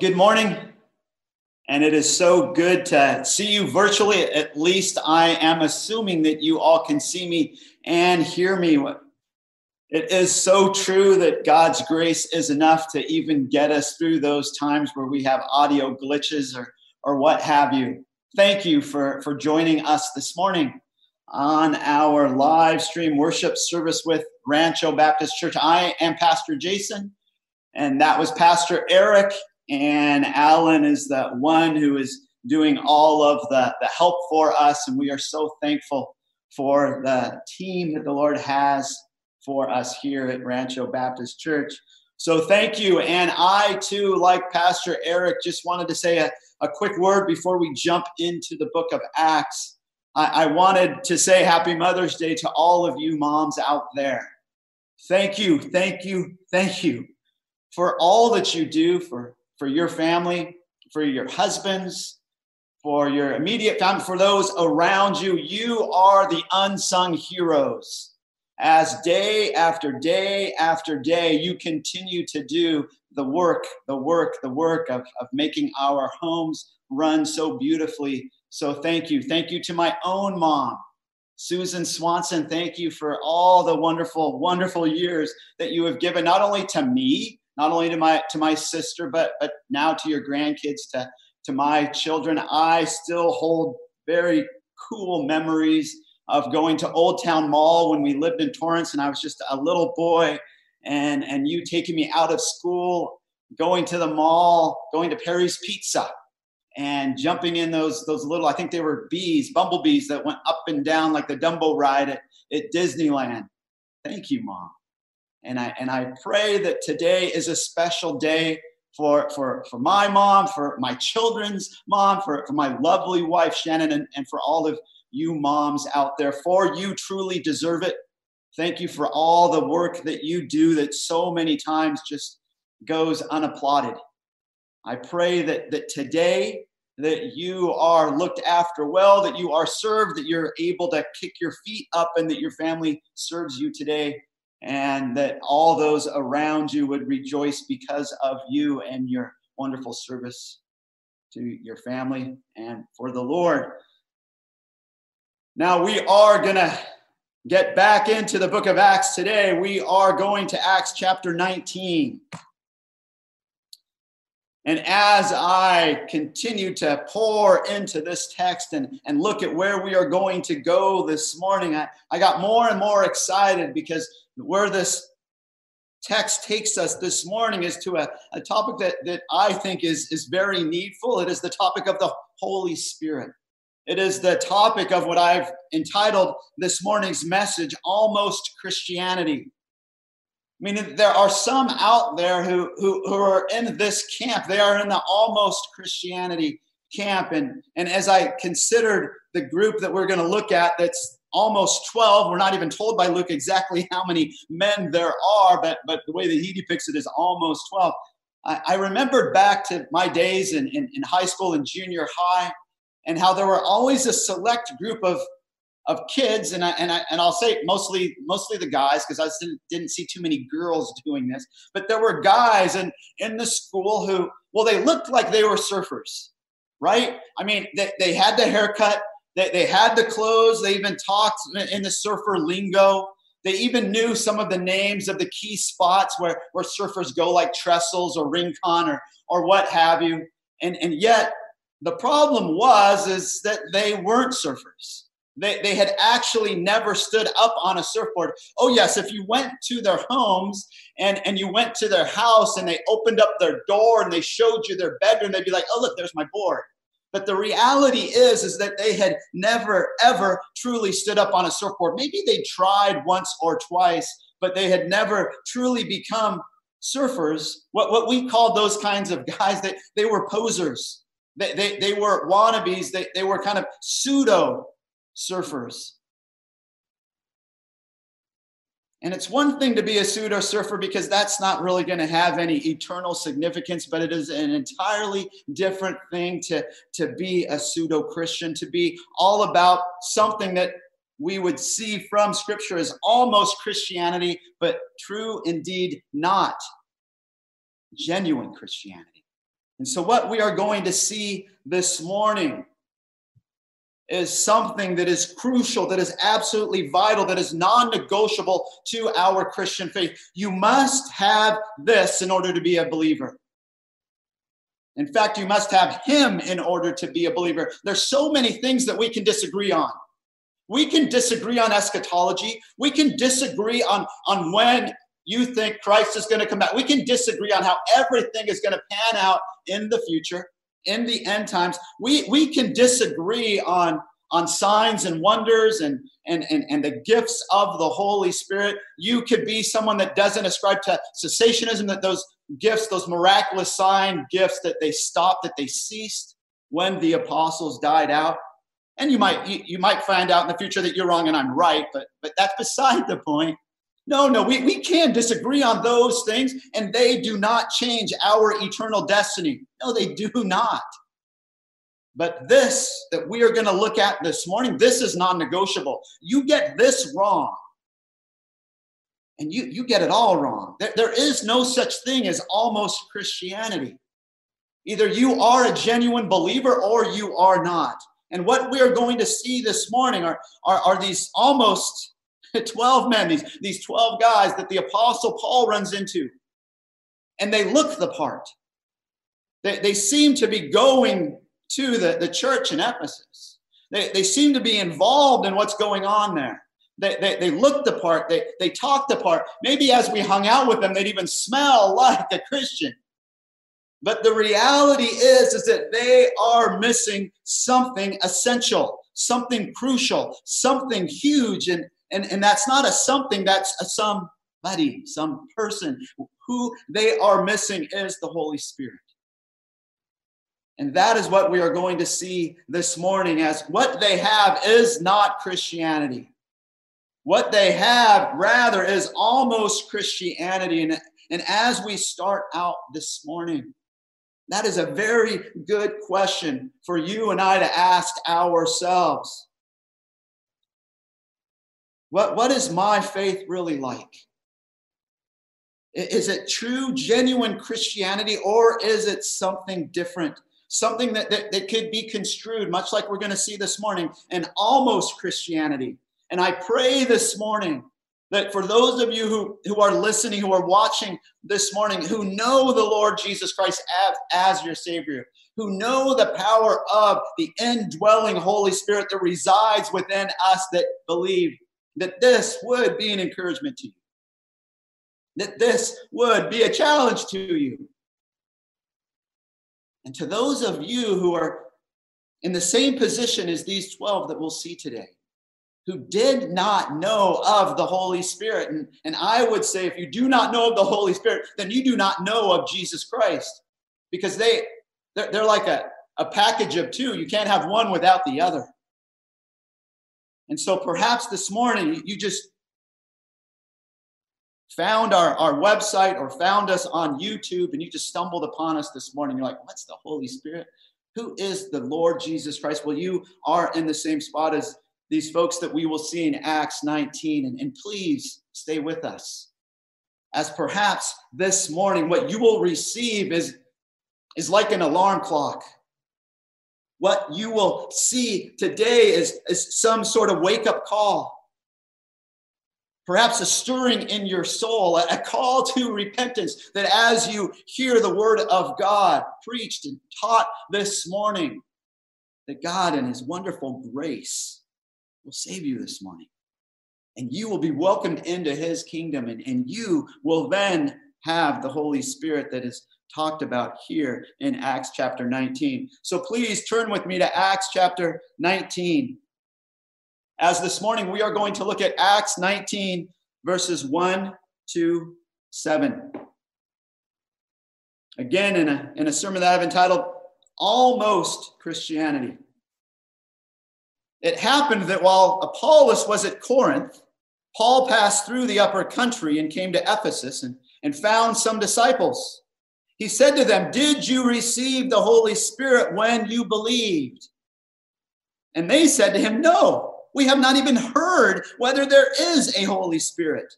Good morning. And it is so good to see you virtually. At least I am assuming that you all can see me and hear me. It is so true that God's grace is enough to even get us through those times where we have audio glitches or, or what have you. Thank you for, for joining us this morning on our live stream worship service with Rancho Baptist Church. I am Pastor Jason, and that was Pastor Eric and Alan is the one who is doing all of the, the help for us. And we are so thankful for the team that the Lord has for us here at Rancho Baptist Church. So thank you. And I too, like Pastor Eric, just wanted to say a, a quick word before we jump into the book of Acts. I, I wanted to say happy Mother's Day to all of you moms out there. Thank you, thank you, thank you for all that you do for for your family, for your husbands, for your immediate family, for those around you. You are the unsung heroes. As day after day after day, you continue to do the work, the work, the work of, of making our homes run so beautifully. So thank you. Thank you to my own mom, Susan Swanson. Thank you for all the wonderful, wonderful years that you have given not only to me, not only to my to my sister, but but now to your grandkids, to to my children. I still hold very cool memories of going to Old Town Mall when we lived in Torrance, and I was just a little boy, and and you taking me out of school, going to the mall, going to Perry's Pizza, and jumping in those those little I think they were bees, bumblebees that went up and down like the Dumbo ride at, at Disneyland. Thank you, mom. And I, and I pray that today is a special day for, for, for my mom, for my children's mom, for, for my lovely wife, Shannon, and, and for all of you moms out there. For you truly deserve it. Thank you for all the work that you do that so many times just goes unapplauded. I pray that, that today that you are looked after well, that you are served, that you're able to kick your feet up, and that your family serves you today and that all those around you would rejoice because of you and your wonderful service to your family and for the Lord. Now, we are going to get back into the book of Acts today. We are going to Acts chapter 19. And as I continue to pour into this text and, and look at where we are going to go this morning, I, I got more and more excited because where this text takes us this morning is to a, a topic that, that I think is, is very needful. It is the topic of the Holy Spirit. It is the topic of what I've entitled this morning's message, Almost Christianity. I mean, there are some out there who, who, who are in this camp. They are in the almost Christianity camp. And, and as I considered the group that we're going to look at, that's almost 12, we're not even told by Luke exactly how many men there are, but, but the way that he depicts it is almost 12. I, I remembered back to my days in, in, in high school and junior high and how there were always a select group of of kids, and I, and I, and I'll say mostly mostly the guys because I didn't, didn't see too many girls doing this, but there were guys in in the school who well they looked like they were surfers, right? I mean they, they had the haircut, they, they had the clothes, they even talked in the surfer lingo. They even knew some of the names of the key spots where, where surfers go, like Trestles or Rincon or, or what have you. And, and yet, the problem was is that they weren't surfers they, they had actually never stood up on a surfboard. Oh, yes, if you went to their homes and, and you went to their house and they opened up their door and they showed you their bedroom, they'd be like, oh, look, there's my board. But the reality is, is that they had never, ever truly stood up on a surfboard. Maybe they tried once or twice, but they had never truly become surfers. What, what we called those kinds of guys, they, they were posers. They, they, they were wannabes. They, they were kind of pseudo surfers. And it's one thing to be a pseudo surfer because that's not really going to have any eternal significance, but it is an entirely different thing to, to be a pseudo Christian, to be all about something that we would see from Scripture as almost Christianity, but true indeed not genuine Christianity. And so, what we are going to see this morning is something that is crucial, that is absolutely vital, that is non negotiable to our Christian faith. You must have this in order to be a believer. In fact, you must have Him in order to be a believer. There's so many things that we can disagree on. We can disagree on eschatology. We can disagree on, on when you think Christ is going to come back. We can disagree on how everything is going to pan out in the future, in the end times. We, we can disagree on, on signs and wonders and, and, and, and the gifts of the Holy Spirit. You could be someone that doesn't ascribe to cessationism, that those gifts, those miraculous sign gifts, that they stopped, that they ceased when the apostles died out and you might you, you might find out in the future that you're wrong and i'm right but but that's beside the point no no we, we can disagree on those things and they do not change our eternal destiny. No they do not. But this that we are going to look at this morning this is non-negotiable. You get this wrong. And you you get it all wrong. There, there is no such thing as almost christianity. Either you are a genuine believer or you are not. And what we are going to see this morning are, are, are these almost 12 men, these, these 12 guys that the Apostle Paul runs into. And they look the part. They, they seem to be going to the, the church in Ephesus. They, they seem to be involved in what's going on there. They, they, they looked the part, they, they talked the part. Maybe as we hung out with them, they'd even smell like a Christian. But the reality is, is that they are missing something essential, something crucial, something huge. And, and, and that's not a something, that's a somebody, some person. Who they are missing is the Holy Spirit. And that is what we are going to see this morning as what they have is not Christianity. What they have, rather, is almost Christianity. And, and as we start out this morning, that is a very good question for you and I to ask ourselves. What, what is my faith really like? Is it true, genuine Christianity, or is it something different? Something that, that, that could be construed, much like we're going to see this morning, an almost Christianity. And I pray this morning that for those of you who, who are listening, who are watching this morning, who know the Lord Jesus Christ as, as your Savior, who know the power of the indwelling Holy Spirit that resides within us that believe, that this would be an encouragement to you, that this would be a challenge to you. And to those of you who are in the same position as these 12 that we'll see today, who did not know of the Holy Spirit. And, and I would say, if you do not know of the Holy Spirit, then you do not know of Jesus Christ because they, they're, they're like a, a package of two. You can't have one without the other. And so perhaps this morning you just found our, our website or found us on YouTube and you just stumbled upon us this morning. You're like, what's the Holy Spirit? Who is the Lord Jesus Christ? Well, you are in the same spot as these folks that we will see in Acts 19. And, and please stay with us. As perhaps this morning, what you will receive is, is like an alarm clock. What you will see today is, is some sort of wake up call. Perhaps a stirring in your soul, a call to repentance that as you hear the word of God preached and taught this morning, that God in his wonderful grace will save you this morning. And you will be welcomed into his kingdom, and, and you will then have the Holy Spirit that is talked about here in Acts chapter 19. So please turn with me to Acts chapter 19. As this morning we are going to look at Acts 19, verses 1 to 7. Again, in a, in a sermon that I've entitled Almost Christianity. It happened that while Apollos was at Corinth, Paul passed through the upper country and came to Ephesus and, and found some disciples. He said to them, Did you receive the Holy Spirit when you believed? And they said to him, No, we have not even heard whether there is a Holy Spirit.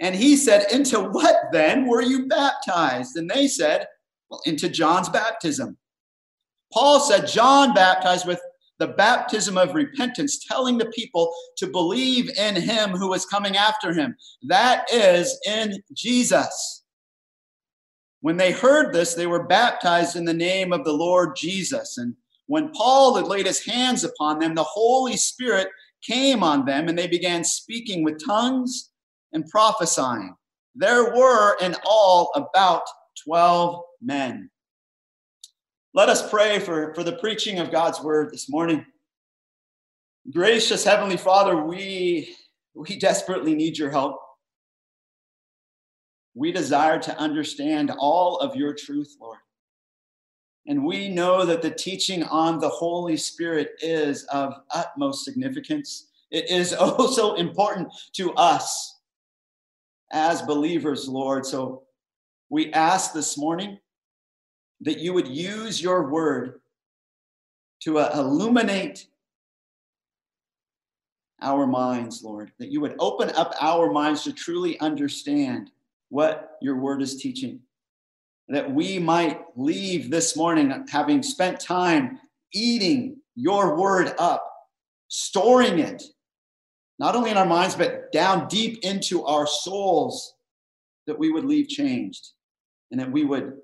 And he said, Into what then were you baptized? And they said, Well, into John's baptism. Paul said John baptized with the baptism of repentance, telling the people to believe in him who was coming after him. That is in Jesus. When they heard this, they were baptized in the name of the Lord Jesus. And when Paul had laid his hands upon them, the Holy Spirit came on them, and they began speaking with tongues and prophesying. There were in all about 12 men. Let us pray for, for the preaching of God's word this morning. Gracious Heavenly Father, we, we desperately need your help. We desire to understand all of your truth, Lord. And we know that the teaching on the Holy Spirit is of utmost significance. It is also important to us as believers, Lord. So we ask this morning that you would use your word to uh, illuminate our minds, Lord, that you would open up our minds to truly understand what your word is teaching, that we might leave this morning having spent time eating your word up, storing it, not only in our minds, but down deep into our souls, that we would leave changed and that we would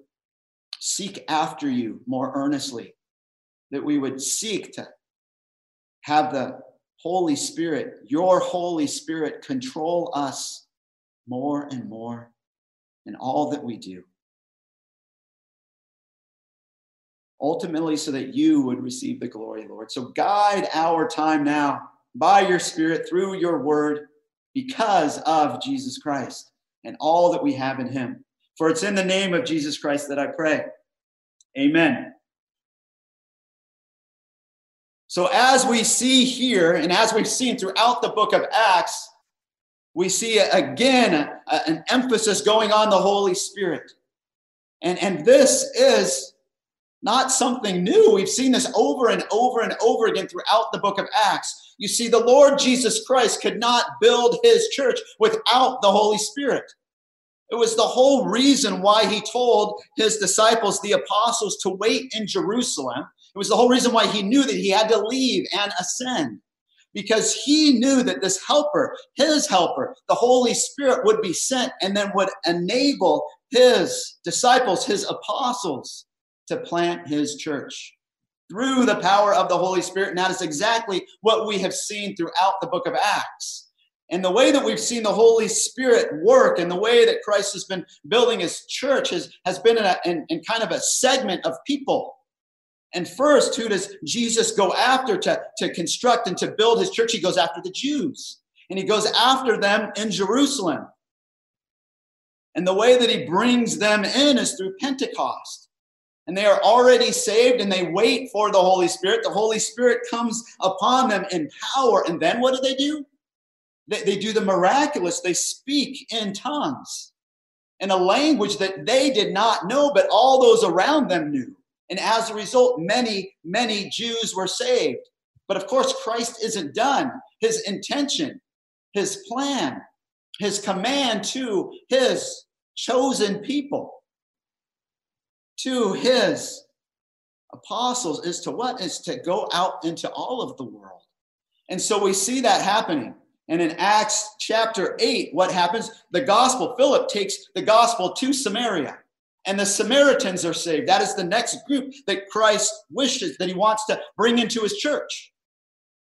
seek after you more earnestly, that we would seek to have the Holy Spirit, your Holy Spirit, control us more and more in all that we do. Ultimately, so that you would receive the glory, Lord. So guide our time now by your Spirit through your word because of Jesus Christ and all that we have in him. For it's in the name of Jesus Christ that I pray. Amen. So, as we see here, and as we've seen throughout the book of Acts, we see again an emphasis going on the Holy Spirit. And, and this is not something new. We've seen this over and over and over again throughout the book of Acts. You see, the Lord Jesus Christ could not build his church without the Holy Spirit. It was the whole reason why he told his disciples, the apostles, to wait in Jerusalem. It was the whole reason why he knew that he had to leave and ascend. Because he knew that this helper, his helper, the Holy Spirit would be sent and then would enable his disciples, his apostles, to plant his church through the power of the Holy Spirit. And that is exactly what we have seen throughout the book of Acts. And the way that we've seen the Holy Spirit work and the way that Christ has been building his church has, has been in, a, in, in kind of a segment of people. And first, who does Jesus go after to, to construct and to build his church? He goes after the Jews. And he goes after them in Jerusalem. And the way that he brings them in is through Pentecost. And they are already saved and they wait for the Holy Spirit. The Holy Spirit comes upon them in power. And then what do they do? They, they do the miraculous. They speak in tongues in a language that they did not know, but all those around them knew. And as a result, many, many Jews were saved. But of course, Christ isn't done. His intention, his plan, his command to his chosen people, to his apostles, is to what? Is to go out into all of the world. And so we see that happening. And in Acts chapter 8, what happens? The gospel, Philip takes the gospel to Samaria, and the Samaritans are saved. That is the next group that Christ wishes that he wants to bring into his church.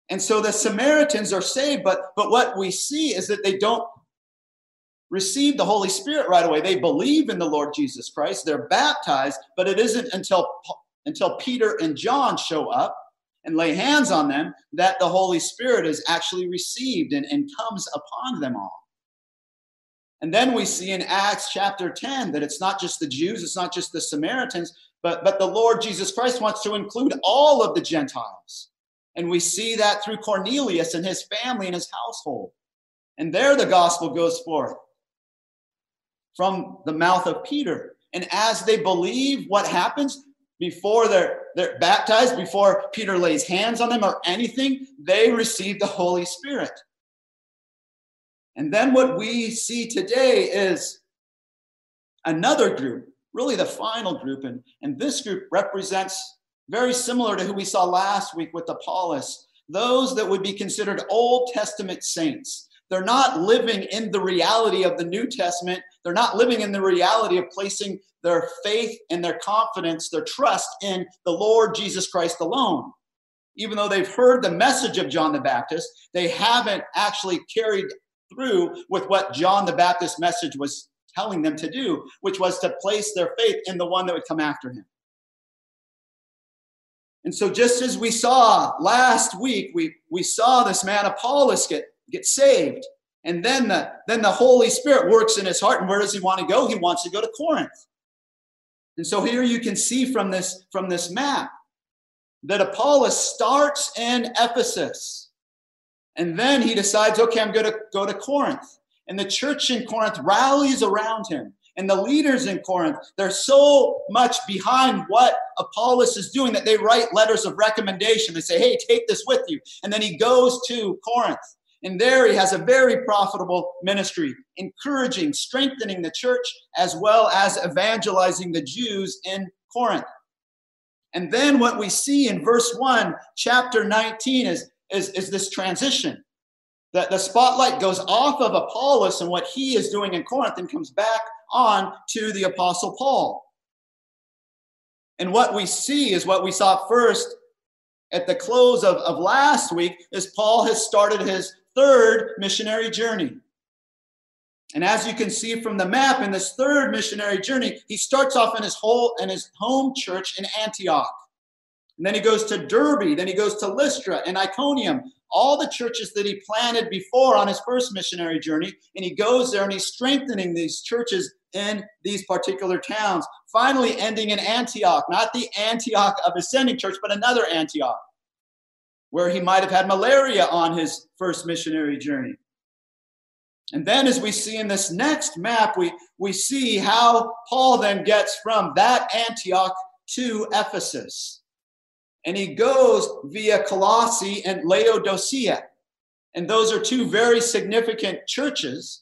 And so the Samaritans are saved, but, but what we see is that they don't receive the Holy Spirit right away. They believe in the Lord Jesus Christ, they're baptized, but it isn't until, until Peter and John show up and lay hands on them, that the Holy Spirit is actually received and, and comes upon them all. And then we see in Acts chapter 10 that it's not just the Jews, it's not just the Samaritans, but, but the Lord Jesus Christ wants to include all of the Gentiles. And we see that through Cornelius and his family and his household. And there the gospel goes forth from the mouth of Peter. And as they believe, what happens? before they're, they're baptized, before Peter lays hands on them or anything, they receive the Holy Spirit. And then what we see today is another group really the final group. And, and this group represents very similar to who we saw last week with Apollos, those that would be considered Old Testament saints. They're not living in the reality of the New Testament. They're not living in the reality of placing their faith and their confidence, their trust in the Lord Jesus Christ alone. Even though they've heard the message of John the Baptist, they haven't actually carried through with what John the Baptist message was telling them to do, which was to place their faith in the one that would come after him. And so, just as we saw last week, we, we saw this man Apollos get, get saved. And then the, then the Holy Spirit works in his heart. And where does he want to go? He wants to go to Corinth. And so here you can see from this, from this map that Apollos starts in Ephesus. And then he decides, okay, I'm going to go to Corinth. And the church in Corinth rallies around him. And the leaders in Corinth, they're so much behind what Apollos is doing that they write letters of recommendation. They say, hey, take this with you. And then he goes to Corinth. And there he has a very profitable ministry, encouraging, strengthening the church, as well as evangelizing the Jews in Corinth. And then what we see in verse 1, chapter 19, is, is, is this transition. That the spotlight goes off of Apollos and what he is doing in Corinth and comes back on to the Apostle Paul. And what we see is what we saw first at the close of, of last week is Paul has started his third missionary journey. And as you can see from the map, in this third missionary journey, he starts off in his whole in his home church in Antioch. And then he goes to Derbe. then he goes to Lystra and Iconium, all the churches that he planted before on his first missionary journey. And he goes there and he's strengthening these churches in these particular towns, finally ending in Antioch, not the Antioch of Ascending Church, but another Antioch, where he might have had malaria on his first missionary journey. And then, as we see in this next map, we, we see how Paul then gets from that Antioch to Ephesus. And he goes via Colossae and Laodicea. And those are two very significant churches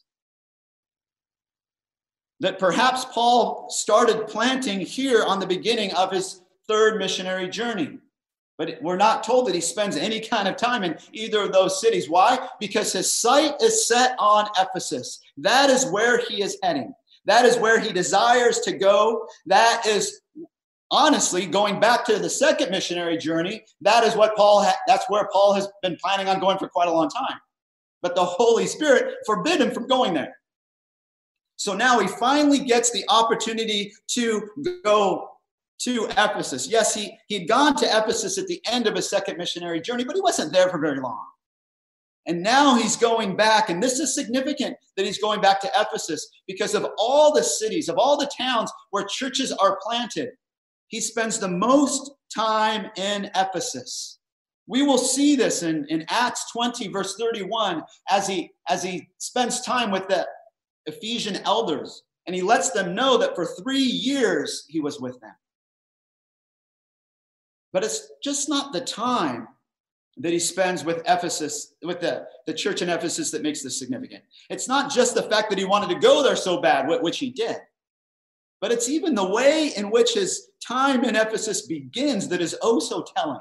that perhaps Paul started planting here on the beginning of his third missionary journey. But we're not told that he spends any kind of time in either of those cities. Why? Because his sight is set on Ephesus. That is where he is heading. That is where he desires to go. That is honestly going back to the second missionary journey. That is what Paul ha- that's where Paul has been planning on going for quite a long time. But the Holy Spirit forbid him from going there. So now he finally gets the opportunity to go to Ephesus. Yes, he, he'd gone to Ephesus at the end of his second missionary journey, but he wasn't there for very long. And now he's going back, and this is significant that he's going back to Ephesus because of all the cities, of all the towns where churches are planted. He spends the most time in Ephesus. We will see this in, in Acts 20, verse 31, as he as he spends time with the Ephesian elders, and he lets them know that for three years he was with them. But it's just not the time that he spends with Ephesus, with the, the church in Ephesus that makes this significant. It's not just the fact that he wanted to go there so bad, which he did, but it's even the way in which his time in Ephesus begins that is oh so telling.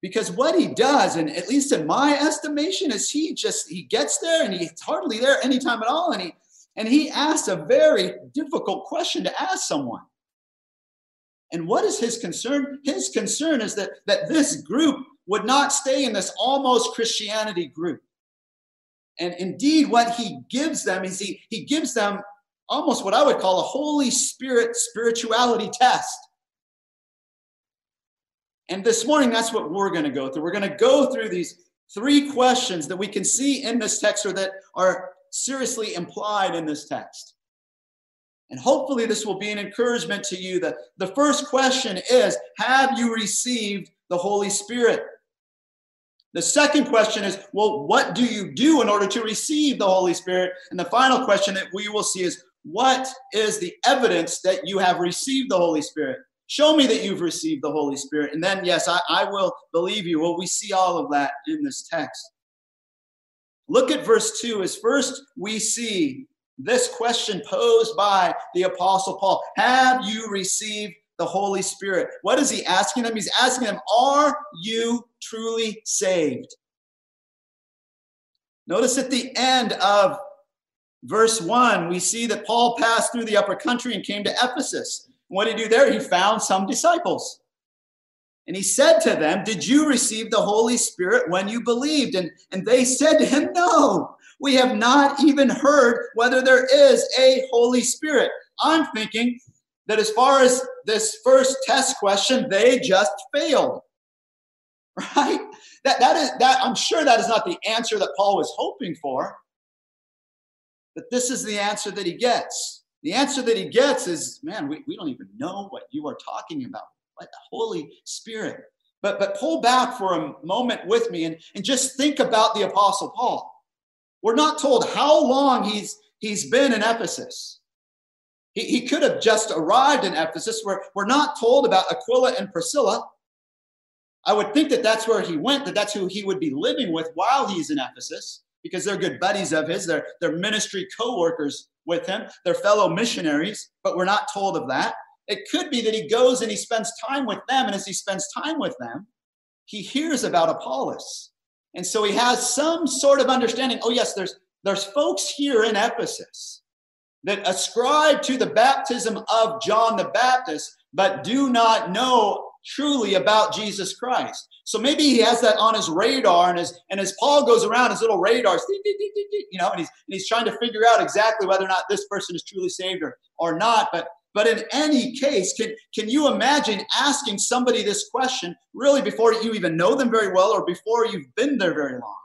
Because what he does, and at least in my estimation, is he just he gets there and he's hardly there anytime at all, and he and he asks a very difficult question to ask someone. And what is his concern? His concern is that, that this group would not stay in this almost Christianity group. And indeed, what he gives them is he, he gives them almost what I would call a Holy Spirit spirituality test. And this morning, that's what we're going to go through. We're going to go through these three questions that we can see in this text or that are seriously implied in this text. And hopefully, this will be an encouragement to you. That the first question is Have you received the Holy Spirit? The second question is Well, what do you do in order to receive the Holy Spirit? And the final question that we will see is What is the evidence that you have received the Holy Spirit? Show me that you've received the Holy Spirit. And then, yes, I, I will believe you. Well, we see all of that in this text. Look at verse 2 as first we see this question posed by the Apostle Paul Have you received the Holy Spirit? What is he asking them? He's asking them, Are you truly saved? Notice at the end of verse 1, we see that Paul passed through the upper country and came to Ephesus. What did he do there? He found some disciples. And he said to them, Did you receive the Holy Spirit when you believed? And, and they said to him, No, we have not even heard whether there is a Holy Spirit. I'm thinking that as far as this first test question, they just failed. Right? That, that is that I'm sure that is not the answer that Paul was hoping for. But this is the answer that he gets. The answer that he gets is, man, we, we don't even know what you are talking about. Like the Holy Spirit. But but pull back for a moment with me and, and just think about the Apostle Paul. We're not told how long he's he's been in Ephesus. He, he could have just arrived in Ephesus. We're, we're not told about Aquila and Priscilla. I would think that that's where he went, that that's who he would be living with while he's in Ephesus, because they're good buddies of his. They're, they're ministry co workers with him, they're fellow missionaries, but we're not told of that. It could be that he goes and he spends time with them, and as he spends time with them, he hears about Apollos. And so he has some sort of understanding. Oh, yes, there's there's folks here in Ephesus that ascribe to the baptism of John the Baptist, but do not know truly about Jesus Christ. So maybe he has that on his radar, and as and as Paul goes around, his little radars, you know, and he's and he's trying to figure out exactly whether or not this person is truly saved or, or not. But but in any case, can, can you imagine asking somebody this question really before you even know them very well or before you've been there very long?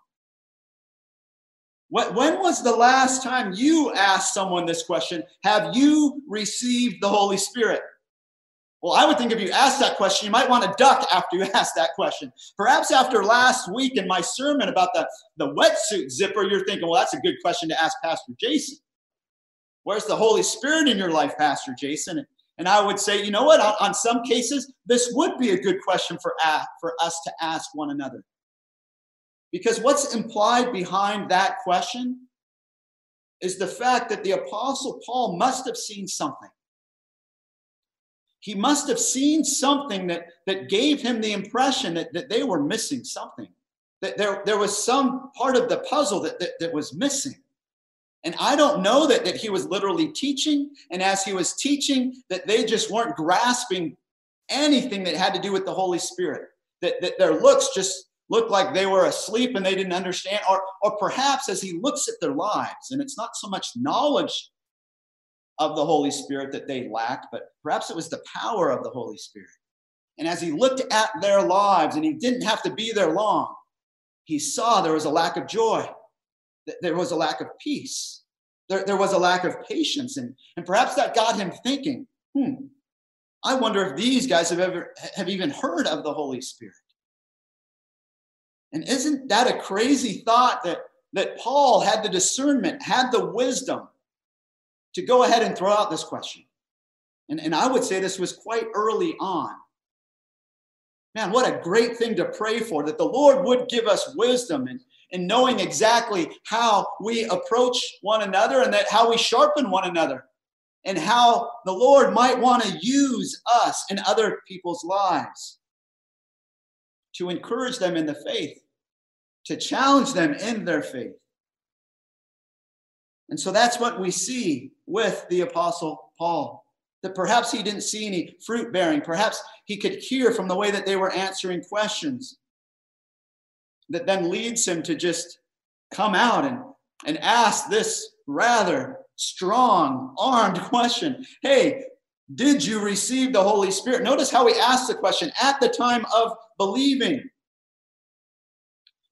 When was the last time you asked someone this question? Have you received the Holy Spirit? Well, I would think if you asked that question, you might want to duck after you ask that question. Perhaps after last week in my sermon about the, the wetsuit zipper, you're thinking, well, that's a good question to ask Pastor Jason. Where's the Holy Spirit in your life, Pastor Jason? And I would say, you know what? On, on some cases, this would be a good question for, for us to ask one another. Because what's implied behind that question is the fact that the Apostle Paul must have seen something. He must have seen something that, that gave him the impression that, that they were missing something, that there, there was some part of the puzzle that, that, that was missing. And I don't know that, that he was literally teaching. And as he was teaching, that they just weren't grasping anything that had to do with the Holy Spirit. That, that their looks just looked like they were asleep and they didn't understand. Or, or perhaps as he looks at their lives, and it's not so much knowledge of the Holy Spirit that they lacked, but perhaps it was the power of the Holy Spirit. And as he looked at their lives, and he didn't have to be there long, he saw there was a lack of joy there was a lack of peace. There, there was a lack of patience. And, and perhaps that got him thinking, hmm, I wonder if these guys have ever have even heard of the Holy Spirit. And isn't that a crazy thought that, that Paul had the discernment, had the wisdom to go ahead and throw out this question? And, and I would say this was quite early on. Man, what a great thing to pray for that the Lord would give us wisdom and, and knowing exactly how we approach one another and that how we sharpen one another and how the Lord might want to use us in other people's lives to encourage them in the faith, to challenge them in their faith. And so that's what we see with the Apostle Paul. That perhaps he didn't see any fruit bearing. Perhaps he could hear from the way that they were answering questions that then leads him to just come out and, and ask this rather strong armed question Hey, did you receive the Holy Spirit? Notice how he asked the question at the time of believing.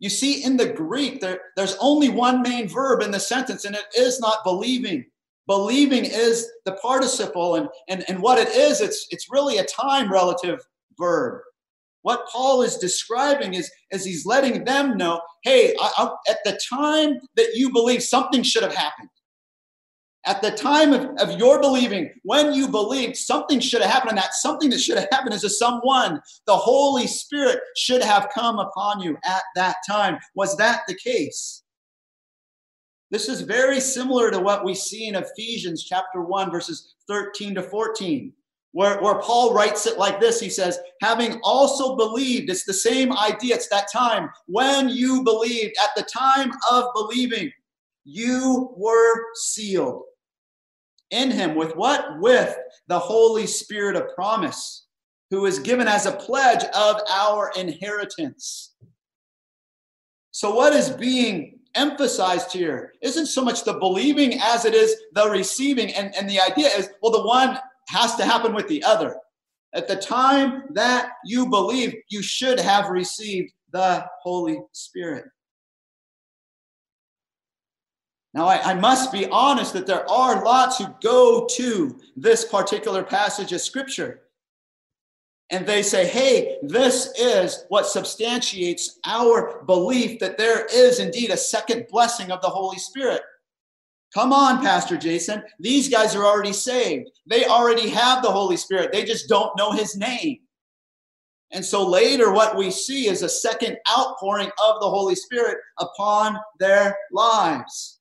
You see, in the Greek, there, there's only one main verb in the sentence, and it is not believing. Believing is the participle, and, and, and what it is, it's, it's really a time relative verb. What Paul is describing is as he's letting them know hey, I, I, at the time that you believe, something should have happened. At the time of, of your believing, when you believed, something should have happened. And that something that should have happened is a someone. The Holy Spirit should have come upon you at that time. Was that the case? This is very similar to what we see in Ephesians chapter 1, verses 13 to 14, where, where Paul writes it like this. He says, having also believed, it's the same idea. It's that time when you believed, at the time of believing, you were sealed in him with what? With the Holy Spirit of promise, who is given as a pledge of our inheritance. So, what is being emphasized here isn't so much the believing as it is the receiving. And, and the idea is, well, the one has to happen with the other. At the time that you believe, you should have received the Holy Spirit. Now, I, I, must be honest that there are lots who go to this particular passage of scripture and they say, hey, this is what substantiates our belief that there is indeed a second blessing of the Holy Spirit. Come on, Pastor Jason. These guys are already saved. They already have the Holy Spirit. They just don't know his name. And so later, what we see is a second outpouring of the Holy Spirit upon their lives.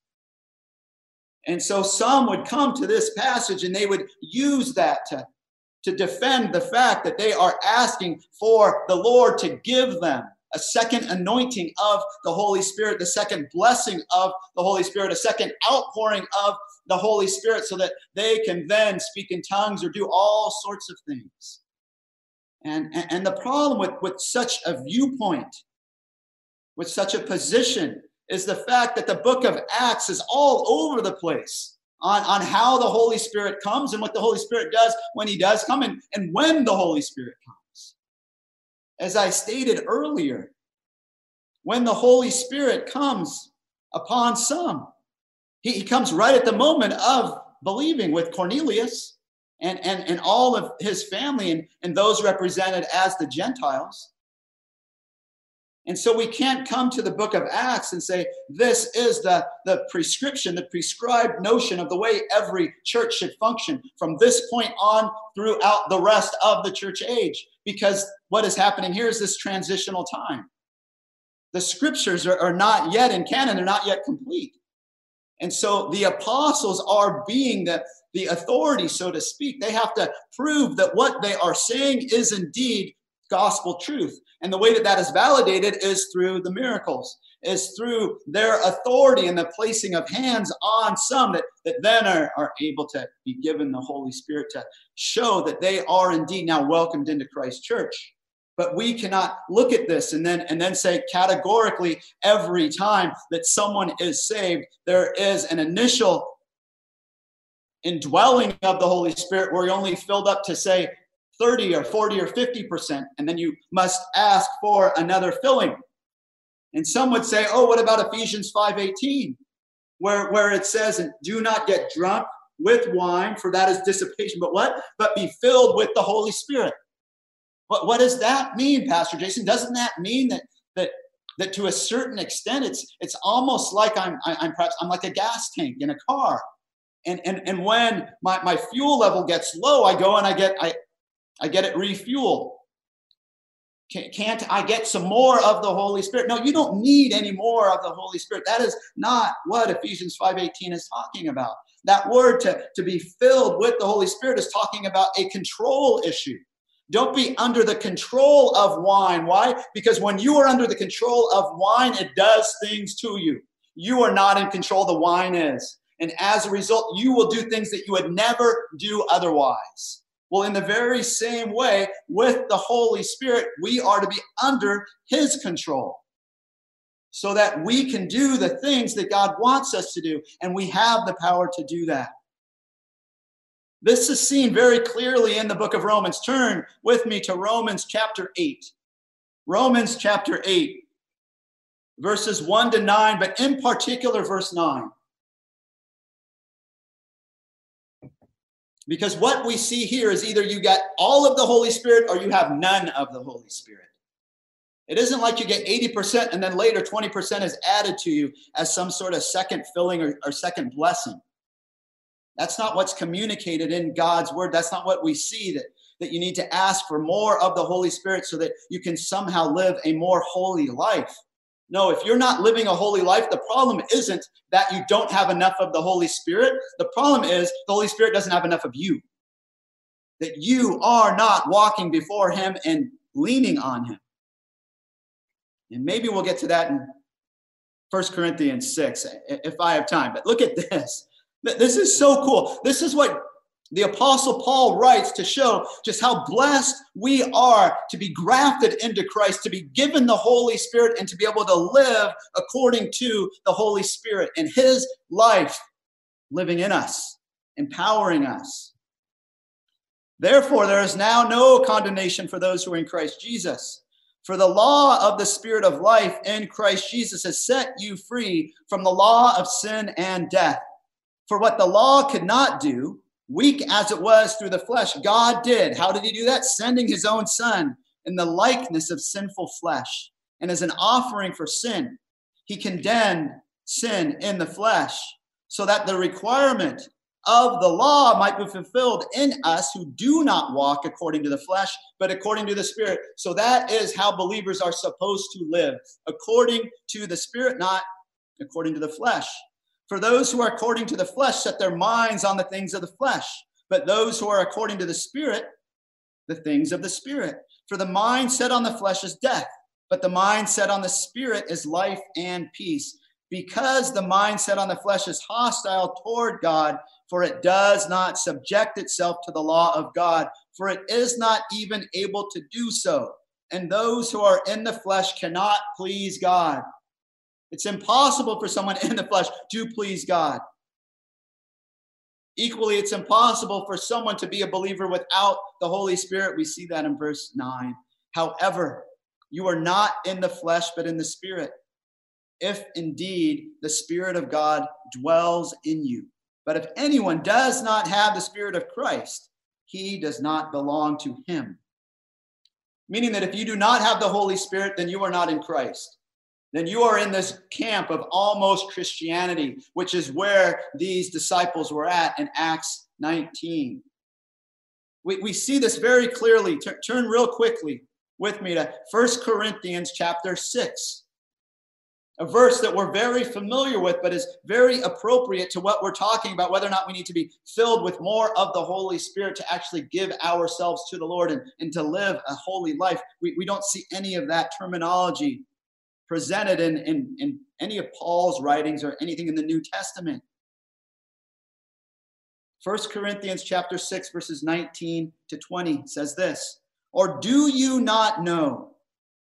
And so some would come to this passage and they would use that to, to defend the fact that they are asking for the Lord to give them a second anointing of the Holy Spirit, the second blessing of the Holy Spirit, a second outpouring of the Holy Spirit, so that they can then speak in tongues or do all sorts of things. And, and, and the problem with, with such a viewpoint, with such a position, is the fact that the book of Acts is all over the place on, on how the Holy Spirit comes and what the Holy Spirit does when he does come and, and when the Holy Spirit comes. As I stated earlier, when the Holy Spirit comes upon some, he, he comes right at the moment of believing with Cornelius and, and, and all of his family and, and those represented as the Gentiles. And so we can't come to the book of Acts and say, this is the, the prescription, the prescribed notion of the way every church should function from this point on throughout the rest of the church age. Because what is happening here is this transitional time. The scriptures are, are not yet in canon, they're not yet complete. And so the apostles are being the, the authority, so to speak. They have to prove that what they are saying is indeed gospel truth. And the way that that is validated is through the miracles, is through their authority and the placing of hands on some that, that then are, are able to be given the Holy Spirit to show that they are indeed now welcomed into Christ's church. But we cannot look at this and then and then say categorically every time that someone is saved, there is an initial indwelling of the Holy Spirit where you're only filled up to say 30 or 40 or 50%, and then you must ask for another filling. And some would say, oh, what about Ephesians 5:18, where, where it says, and do not get drunk with wine, for that is dissipation, but what? But be filled with the Holy Spirit. What, what does that mean, Pastor Jason? Doesn't that mean that that that to a certain extent it's it's almost like I'm I'm perhaps I'm like a gas tank in a car. And, and, and when my, my fuel level gets low, I go and I get I, I get it refueled. Can't I get some more of the Holy Spirit? No, you don't need any more of the Holy Spirit. That is not what Ephesians 5:18 is talking about. That word to, to be filled with the Holy Spirit is talking about a control issue. Don't be under the control of wine. Why? Because when you are under the control of wine, it does things to you. You are not in control, the wine is. And as a result, you will do things that you would never do otherwise. Well, in the very same way, with the Holy Spirit, we are to be under His control so that we can do the things that God wants us to do, and we have the power to do that. This is seen very clearly in the book of Romans. Turn with me to Romans chapter 8. Romans chapter 8, verses 1 to 9, but in particular, verse 9. Because what we see here is either you got all of the Holy Spirit or you have none of the Holy Spirit. It isn't like you get 80% and then later 20% is added to you as some sort of second filling or, or second blessing. That's not what's communicated in God's word. That's not what we see that, that you need to ask for more of the Holy Spirit so that you can somehow live a more holy life. No, if you're not living a holy life, the problem isn't that you don't have enough of the Holy Spirit. The problem is the Holy Spirit doesn't have enough of you. That you are not walking before Him and leaning on Him. And maybe we'll get to that in 1 Corinthians 6 if I have time. But look at this. This is so cool. This is what the Apostle Paul writes to show just how blessed we are to be grafted into Christ, to be given the Holy Spirit, and to be able to live according to the Holy Spirit and His life living in us, empowering us. Therefore, there is now no condemnation for those who are in Christ Jesus. For the law of the Spirit of life in Christ Jesus has set you free from the law of sin and death. For what the law could not do, weak as it was through the flesh, God did. How did he do that? Sending his own son in the likeness of sinful flesh. And as an offering for sin, he condemned sin in the flesh so that the requirement of the law might be fulfilled in us who do not walk according to the flesh, but according to the Spirit. So that is how believers are supposed to live according to the Spirit, not according to the flesh. For those who are according to the flesh set their minds on the things of the flesh, but those who are according to the Spirit, the things of the Spirit. For the mind set on the flesh is death, but the mind set on the Spirit is life and peace. Because the mind set on the flesh is hostile toward God, for it does not subject itself to the law of God, for it is not even able to do so. And those who are in the flesh cannot please God. It's impossible for someone in the flesh to please God. Equally, it's impossible for someone to be a believer without the Holy Spirit. We see that in verse 9. However, you are not in the flesh, but in the Spirit, if indeed the Spirit of God dwells in you. But if anyone does not have the Spirit of Christ, he does not belong to him. Meaning that if you do not have the Holy Spirit, then you are not in Christ then you are in this camp of almost Christianity, which is where these disciples were at in Acts 19. We, we see this very clearly. Turn real quickly with me to First Corinthians chapter 6, a verse that we're very familiar with, but is very appropriate to what we're talking about, whether or not we need to be filled with more of the Holy Spirit to actually give ourselves to the Lord and, and to live a holy life. We, we don't see any of that terminology presented in, in, in any of Paul's writings or anything in the New Testament. 1 Corinthians chapter 6 verses 19 to 20 says this, or do you not know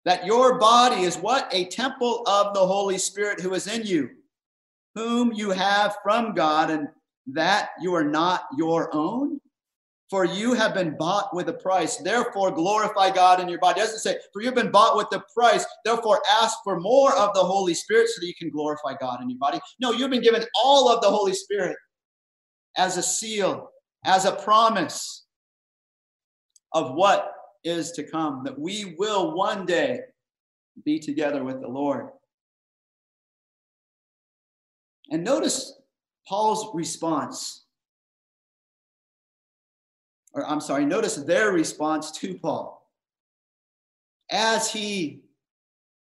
that your body is what a temple of the Holy Spirit who is in you, whom you have from God and that you are not your own? For you have been bought with a price. Therefore, glorify God in your body. Doesn't say, for you've been bought with the price. Therefore, ask for more of the Holy Spirit so that you can glorify God in your body. No, you've been given all of the Holy Spirit as a seal, as a promise of what is to come, that we will one day be together with the Lord. And notice Paul's response or I'm sorry, notice their response to Paul. As he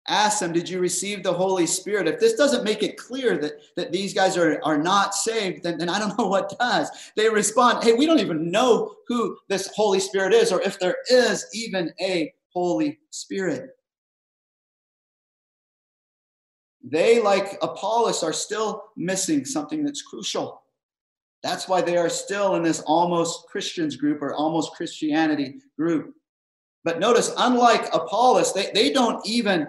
asked them, Did you receive the Holy Spirit? If this doesn't make it clear that, that these guys are, are not saved, then, then I don't know what does. They respond, Hey, we don't even know who this Holy Spirit is, or if there is even a Holy Spirit. They, like Apollos, are still missing something that's crucial. That's why they are still in this almost Christians group or almost Christianity group. But notice, unlike Apollos, they, they don't even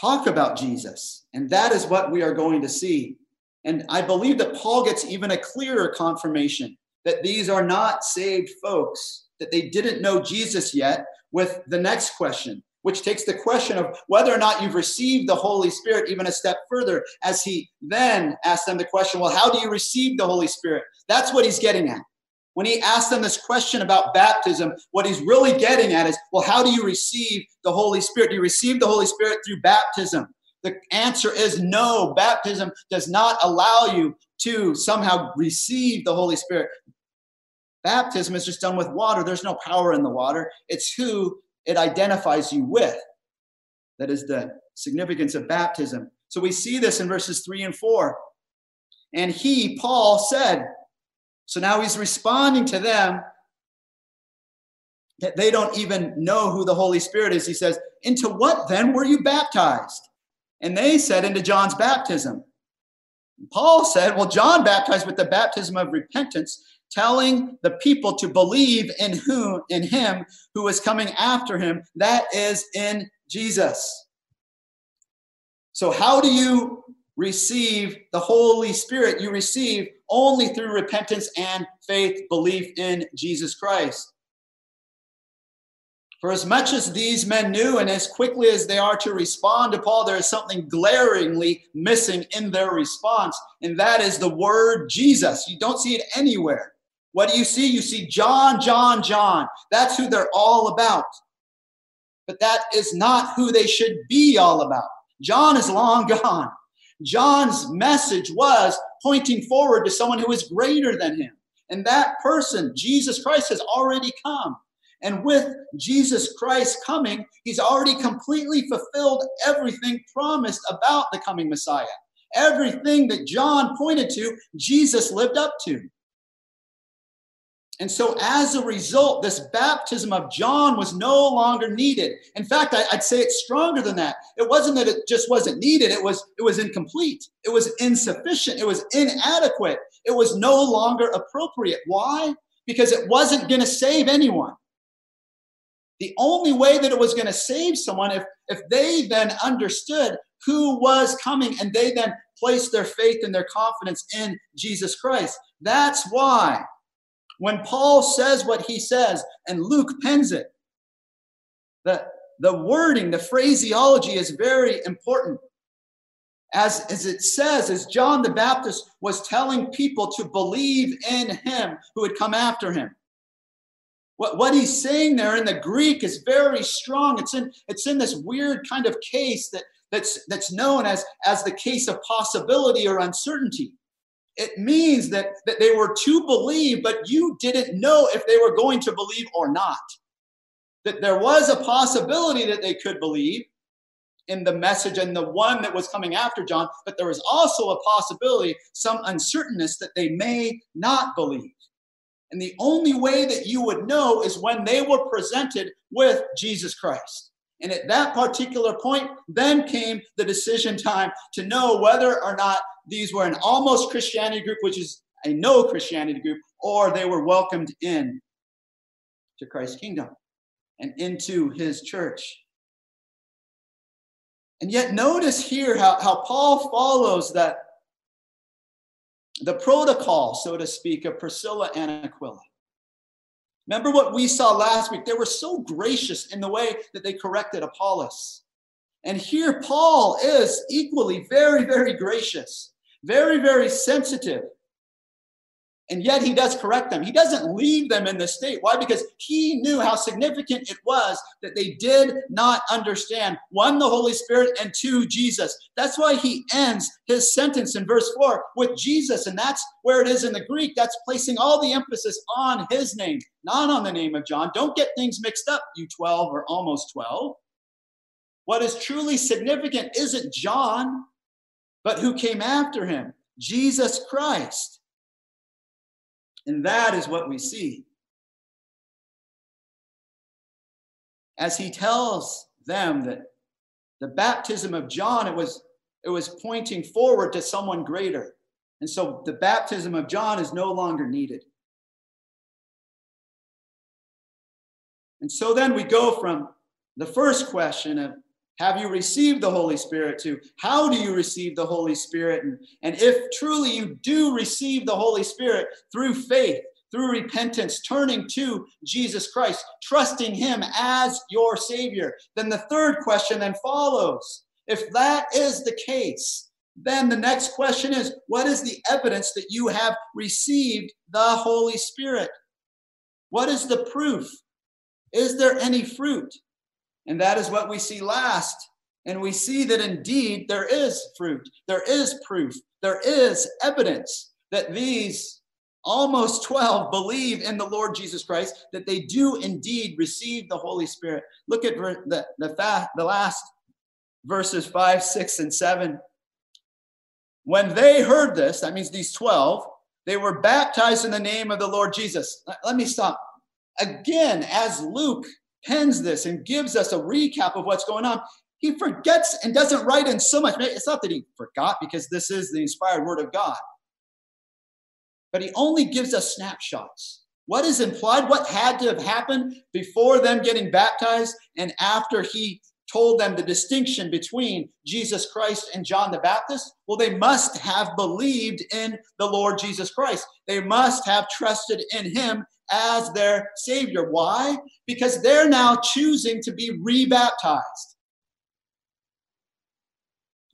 talk about Jesus. And that is what we are going to see. And I believe that Paul gets even a clearer confirmation that these are not saved folks, that they didn't know Jesus yet, with the next question which takes the question of whether or not you've received the Holy Spirit even a step further, as he then asks them the question, well, how do you receive the Holy Spirit? That's what he's getting at. When he asks them this question about baptism, what he's really getting at is, well, how do you receive the Holy Spirit? Do you receive the Holy Spirit through baptism? The answer is no. Baptism does not allow you to somehow receive the Holy Spirit. Baptism is just done with water. There's no power in the water. It's who it identifies you with. That is the significance of baptism. So we see this in verses three and four. And he, Paul, said, so now he's responding to them that they don't even know who the Holy Spirit is. He says, Into what then were you baptized? And they said, Into John's baptism. Paul said, Well, John baptized with the baptism of repentance, telling the people to believe in whom in him who is coming after him, that is in Jesus. So, how do you receive the Holy Spirit? You receive only through repentance and faith, belief in Jesus Christ. For as much as these men knew, and as quickly as they are to respond to Paul, there is something glaringly missing in their response, and that is the word Jesus. You don't see it anywhere. What do you see? You see John, John, John. That's who they're all about. But that is not who they should be all about. John is long gone. John's message was pointing forward to someone who is greater than him. And that person, Jesus Christ, has already come. And with Jesus Christ coming, he's already completely fulfilled everything promised about the coming Messiah. Everything that John pointed to, Jesus lived up to. And so, as a result, this baptism of John was no longer needed. In fact, I'd say it's stronger than that. It wasn't that it just wasn't needed, it was, it was incomplete, it was insufficient, it was inadequate, it was no longer appropriate. Why? Because it wasn't going to save anyone. The only way that it was going to save someone if, if they then understood who was coming and they then placed their faith and their confidence in Jesus Christ. That's why when Paul says what he says and Luke pens it, the, the wording, the phraseology is very important. As, as it says, as John the Baptist was telling people to believe in him who had come after him. What, what he's saying there in the Greek is very strong. It's in, it's in this weird kind of case that, that's, that's known as, as the case of possibility or uncertainty. It means that, that they were to believe, but you didn't know if they were going to believe or not. That there was a possibility that they could believe in the message and the one that was coming after John, but there was also a possibility, some uncertainness that they may not believe. And the only way that you would know is when they were presented with Jesus Christ. And at that particular point, then came the decision time to know whether or not these were an almost Christianity group, which is a no Christianity group, or they were welcomed in to Christ's kingdom and into his church. And yet, notice here how, how Paul follows that the protocol, so to speak, of Priscilla and Aquila. Remember what we saw last week? They were so gracious in the way that they corrected Apollos. And here, Paul is equally very, very gracious, very, very sensitive and yet he does correct them. He doesn't leave them in the state. Why? Because he knew how significant it was that they did not understand one, the Holy Spirit, and two, Jesus. That's why he ends his sentence in verse four with Jesus. And that's where it is in the Greek. That's placing all the emphasis on his name, not on the name of John. Don't get things mixed up, you 12 or almost 12. What is truly significant isn't John, but who came after him, Jesus Christ. And that is what we see. As he tells them that the baptism of John, it was, it was pointing forward to someone greater. And so the baptism of John is no longer needed. And so then we go from the first question of have you received the Holy Spirit to how do you receive the Holy Spirit? And, and if truly you do receive the Holy Spirit through faith, through repentance, turning to Jesus Christ, trusting Him as your Savior, then the third question then follows. If that is the case, then the next question is what is the evidence that you have received the Holy Spirit? What is the proof? Is there any fruit? And that is what we see last. And we see that indeed there is fruit, there is proof, there is evidence that these almost 12 believe in the Lord Jesus Christ, that they do indeed receive the Holy Spirit. Look at the, the, the last verses 5, 6, and 7. When they heard this, that means these 12, they were baptized in the name of the Lord Jesus. Let me stop. Again, as Luke pens this and gives us a recap of what's going on, he forgets and doesn't write in so much. It's not that he forgot because this is the inspired word of God, but he only gives us snapshots. What is implied? What had to have happened before them getting baptized and after he told them the distinction between Jesus Christ and John the Baptist? Well, they must have believed in the Lord Jesus Christ. They must have trusted in him as their Savior. Why? Because they're now choosing to be rebaptized.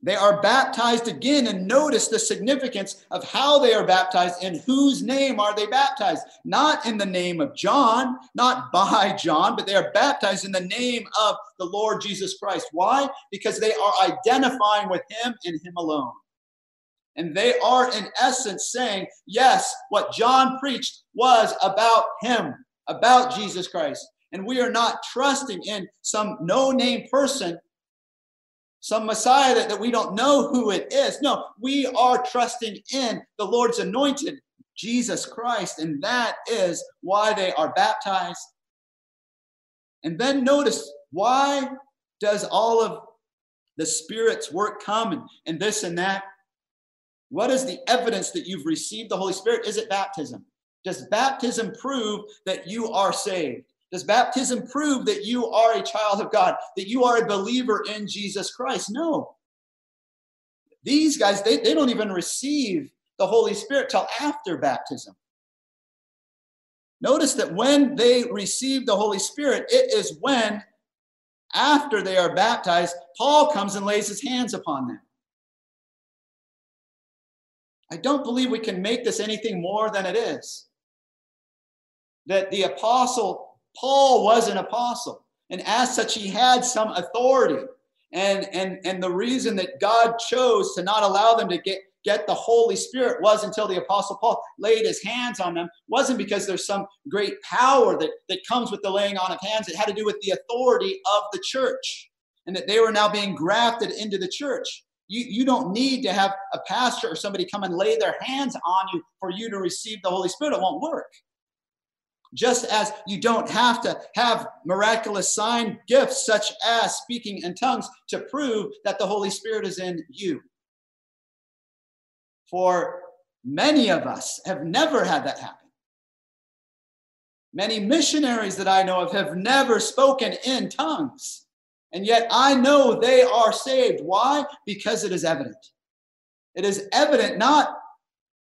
They are baptized again, and notice the significance of how they are baptized and whose name are they baptized. Not in the name of John, not by John, but they are baptized in the name of the Lord Jesus Christ. Why? Because they are identifying with Him and Him alone. And they are, in essence, saying, yes, what John preached was about Him, about Jesus Christ. And we are not trusting in some no name person some Messiah that, that we don't know who it is. No, we are trusting in the Lord's anointed, Jesus Christ, and that is why they are baptized. And then notice why does all of the Spirit's work come and, and this and that? What is the evidence that you've received the Holy Spirit? Is it baptism? Does baptism prove that you are saved? Does baptism prove that you are a child of God, that you are a believer in Jesus Christ? No. These guys, they, they don't even receive the Holy Spirit till after baptism. Notice that when they receive the Holy Spirit, it is when, after they are baptized, Paul comes and lays his hands upon them. I don't believe we can make this anything more than it is. That the apostle Paul was an apostle, and as such, he had some authority. And, and, and the reason that God chose to not allow them to get, get the Holy Spirit was until the Apostle Paul laid his hands on them, wasn't because there's some great power that, that comes with the laying on of hands. It had to do with the authority of the church and that they were now being grafted into the church. You, you don't need to have a pastor or somebody come and lay their hands on you for you to receive the Holy Spirit. It won't work. Just as you don't have to have miraculous sign gifts such as speaking in tongues to prove that the Holy Spirit is in you. For many of us have never had that happen. Many missionaries that I know of have never spoken in tongues. And yet I know they are saved. Why? Because it is evident. It is evident not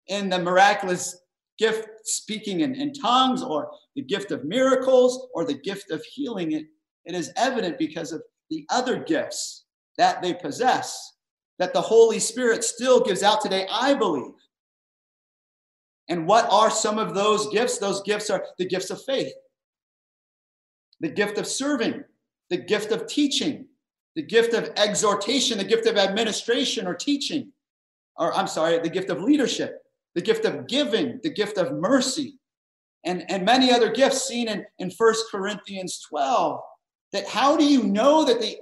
in the miraculous gift speaking in, in tongues or the gift of miracles or the gift of healing it it is evident because of the other gifts that they possess that the holy spirit still gives out today i believe and what are some of those gifts those gifts are the gifts of faith the gift of serving the gift of teaching the gift of exhortation the gift of administration or teaching or i'm sorry the gift of leadership the gift of giving, the gift of mercy, and, and many other gifts seen in, in 1 Corinthians 12. That how do you know that the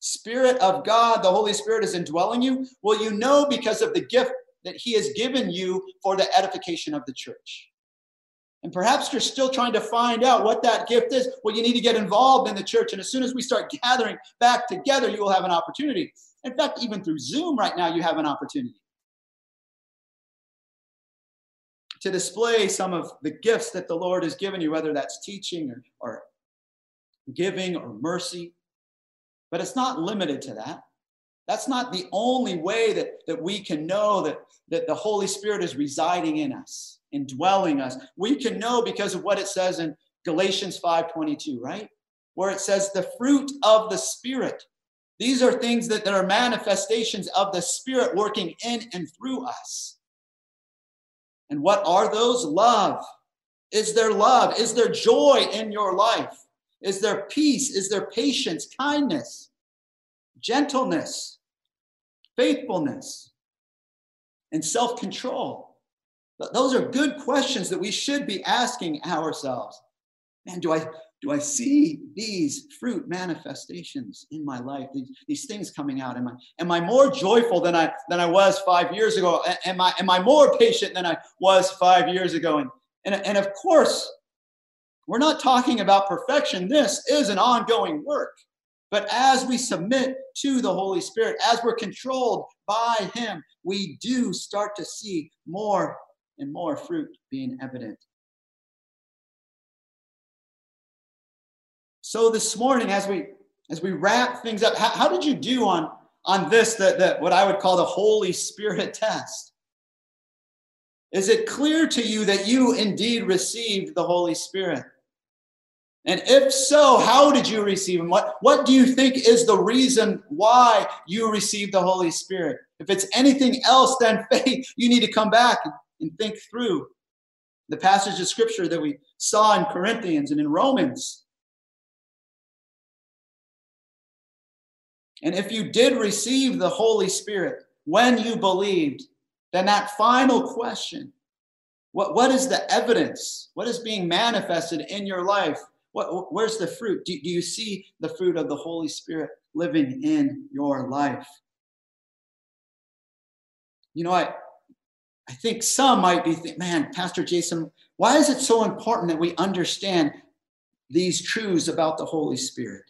Spirit of God, the Holy Spirit, is indwelling you? Well, you know because of the gift that He has given you for the edification of the church. And perhaps you're still trying to find out what that gift is. Well, you need to get involved in the church. And as soon as we start gathering back together, you will have an opportunity. In fact, even through Zoom right now, you have an opportunity to display some of the gifts that the Lord has given you, whether that's teaching or, or giving or mercy. But it's not limited to that. That's not the only way that, that we can know that, that the Holy Spirit is residing in us, indwelling us. We can know because of what it says in Galatians 5:22, right? Where it says the fruit of the Spirit. These are things that, that are manifestations of the Spirit working in and through us. And what are those? Love. Is there love? Is there joy in your life? Is there peace? Is there patience, kindness, gentleness, faithfulness, and self control? Those are good questions that we should be asking ourselves. Man, do I, Do I see these fruit manifestations in my life? These, these things coming out? Am I, am I more joyful than I, than I was five years ago? Am I, am I more patient than I was five years ago? And, and, and of course, we're not talking about perfection. This is an ongoing work. But as we submit to the Holy Spirit, as we're controlled by Him, we do start to see more and more fruit being evident. So this morning, as we as we wrap things up, how, how did you do on on this that, that what I would call the Holy Spirit test? Is it clear to you that you indeed received the Holy Spirit? And if so, how did you receive him? What, what do you think is the reason why you received the Holy Spirit? If it's anything else than faith, you need to come back and think through the passage of scripture that we saw in Corinthians and in Romans. And if you did receive the Holy Spirit when you believed, then that final question what, what is the evidence? What is being manifested in your life? What, where's the fruit? Do, do you see the fruit of the Holy Spirit living in your life? You know, I, I think some might be thinking, man, Pastor Jason, why is it so important that we understand these truths about the Holy Spirit?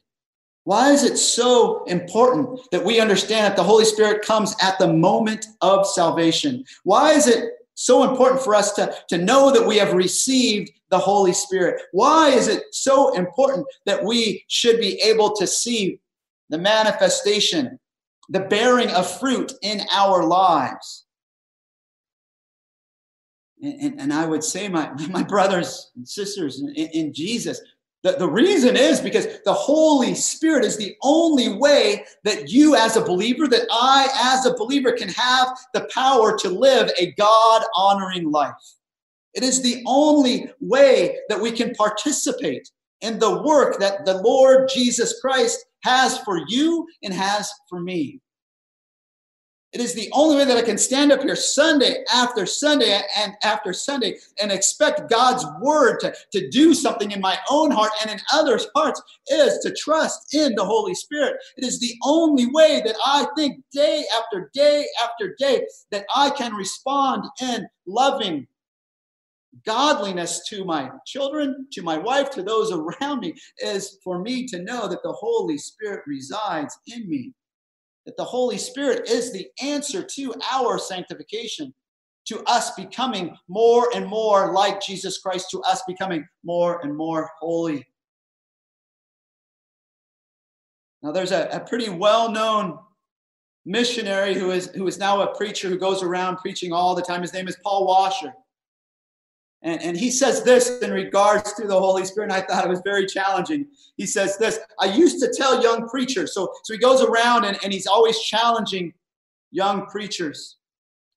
Why is it so important that we understand that the Holy Spirit comes at the moment of salvation? Why is it so important for us to, to know that we have received the Holy Spirit. Why is it so important that we should be able to see the manifestation, the bearing of fruit in our lives? And, and, and I would say, my, my brothers and sisters in, in Jesus, the, the reason is because the Holy Spirit is the only way that you, as a believer, that I, as a believer, can have the power to live a God honoring life. It is the only way that we can participate in the work that the Lord Jesus Christ has for you and has for me. It is the only way that I can stand up here Sunday after Sunday and after Sunday and expect God's word to, to do something in my own heart and in others' hearts is to trust in the Holy Spirit. It is the only way that I think day after day after day that I can respond in loving godliness to my children, to my wife, to those around me is for me to know that the Holy Spirit resides in me that the Holy Spirit is the answer to our sanctification, to us becoming more and more like Jesus Christ, to us becoming more and more holy. Now, there's a, a pretty well known missionary who is, who is now a preacher who goes around preaching all the time. His name is Paul Washer. And, and he says this in regards to the Holy Spirit, and I thought it was very challenging. He says this I used to tell young preachers, so, so he goes around and, and he's always challenging young preachers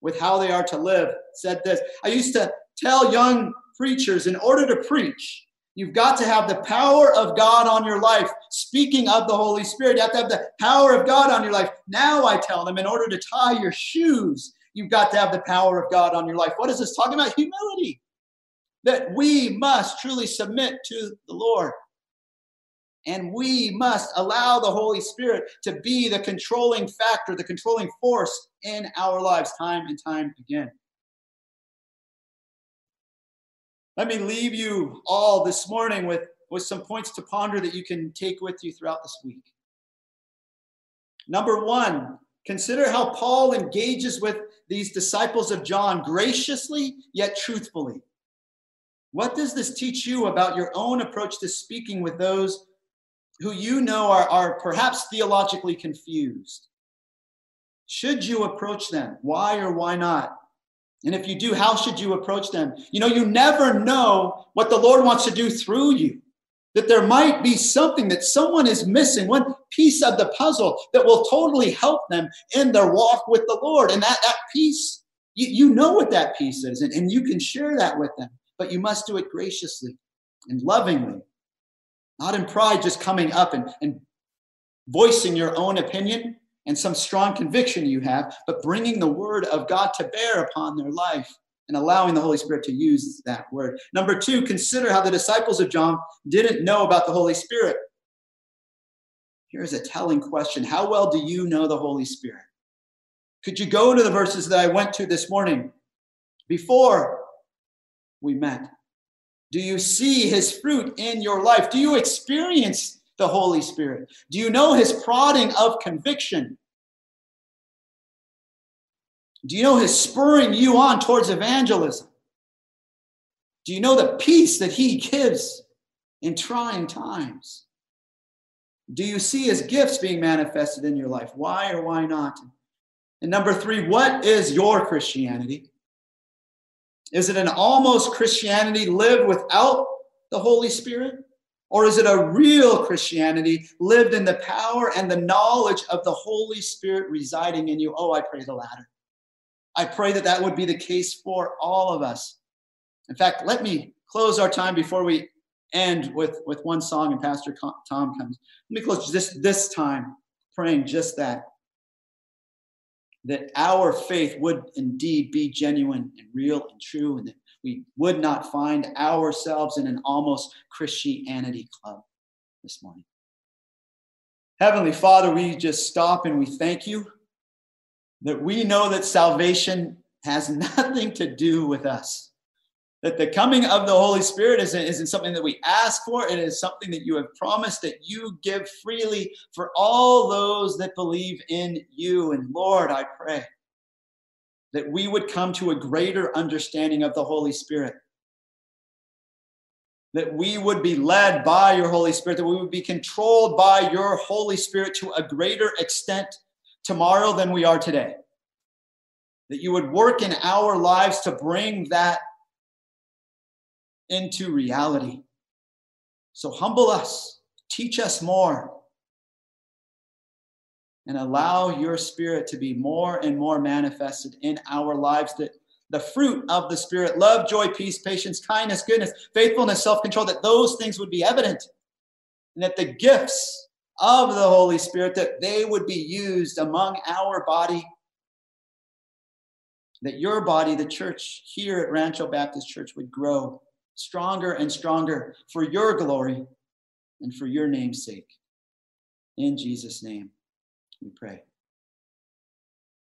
with how they are to live. Said this I used to tell young preachers, in order to preach, You've got to have the power of God on your life. Speaking of the Holy Spirit, you have to have the power of God on your life. Now I tell them, in order to tie your shoes, you've got to have the power of God on your life. What is this talking about? Humility that we must truly submit to the Lord. And we must allow the Holy Spirit to be the controlling factor, the controlling force in our lives time and time again. Let me leave you all this morning with, with some points to ponder that you can take with you throughout this week. Number one, consider how Paul engages with these disciples of John graciously yet truthfully. What does this teach you about your own approach to speaking with those who you know are, are perhaps theologically confused? Should you approach them? Why or why not? And if you do, how should you approach them? You know, you never know what the Lord wants to do through you. That there might be something that someone is missing, one piece of the puzzle that will totally help them in their walk with the Lord. And that, that piece, you, you know what that piece is, and, and you can share that with them but you must do it graciously and lovingly, not in pride, just coming up and, and voicing your own opinion and some strong conviction you have, but bringing the word of God to bear upon their life and allowing the Holy Spirit to use that word. Number two, consider how the disciples of John didn't know about the Holy Spirit. Here's a telling question How well do you know the Holy Spirit? Could you go to the verses that I went to this morning before we met? Do you see his fruit in your life? Do you experience the Holy Spirit? Do you know his prodding of conviction? Do you know his spurring you on towards evangelism? Do you know the peace that he gives in trying times? Do you see his gifts being manifested in your life? Why or why not? And number three, what is your Christianity? Is it an almost Christianity lived without the Holy Spirit? Or is it a real Christianity lived in the power and the knowledge of the Holy Spirit residing in you? Oh, I pray the latter. I pray that that would be the case for all of us. In fact, let me close our time before we end with, with one song and Pastor Tom comes. Let me close this, this time praying just that. That our faith would indeed be genuine and real and true, and that we would not find ourselves in an almost Christianity club this morning. Heavenly Father, we just stop and we thank you that we know that salvation has nothing to do with us. That the coming of the Holy Spirit isn't, isn't something that we ask for, it is something that you have promised that you give freely for all those that believe in you. And Lord, I pray that we would come to a greater understanding of the Holy Spirit. That we would be led by your Holy Spirit, that we would be controlled by your Holy Spirit to a greater extent tomorrow than we are today. That you would work in our lives to bring that into reality. So humble us, teach us more, and allow your spirit to be more and more manifested in our lives. That the fruit of the spirit love, joy, peace, patience, kindness, goodness, faithfulness, self control that those things would be evident, and that the gifts of the Holy Spirit, that they would be used among our body, that your body, the church here at Rancho Baptist Church, would grow stronger and stronger for your glory and for your name's sake. In Jesus' name, we pray.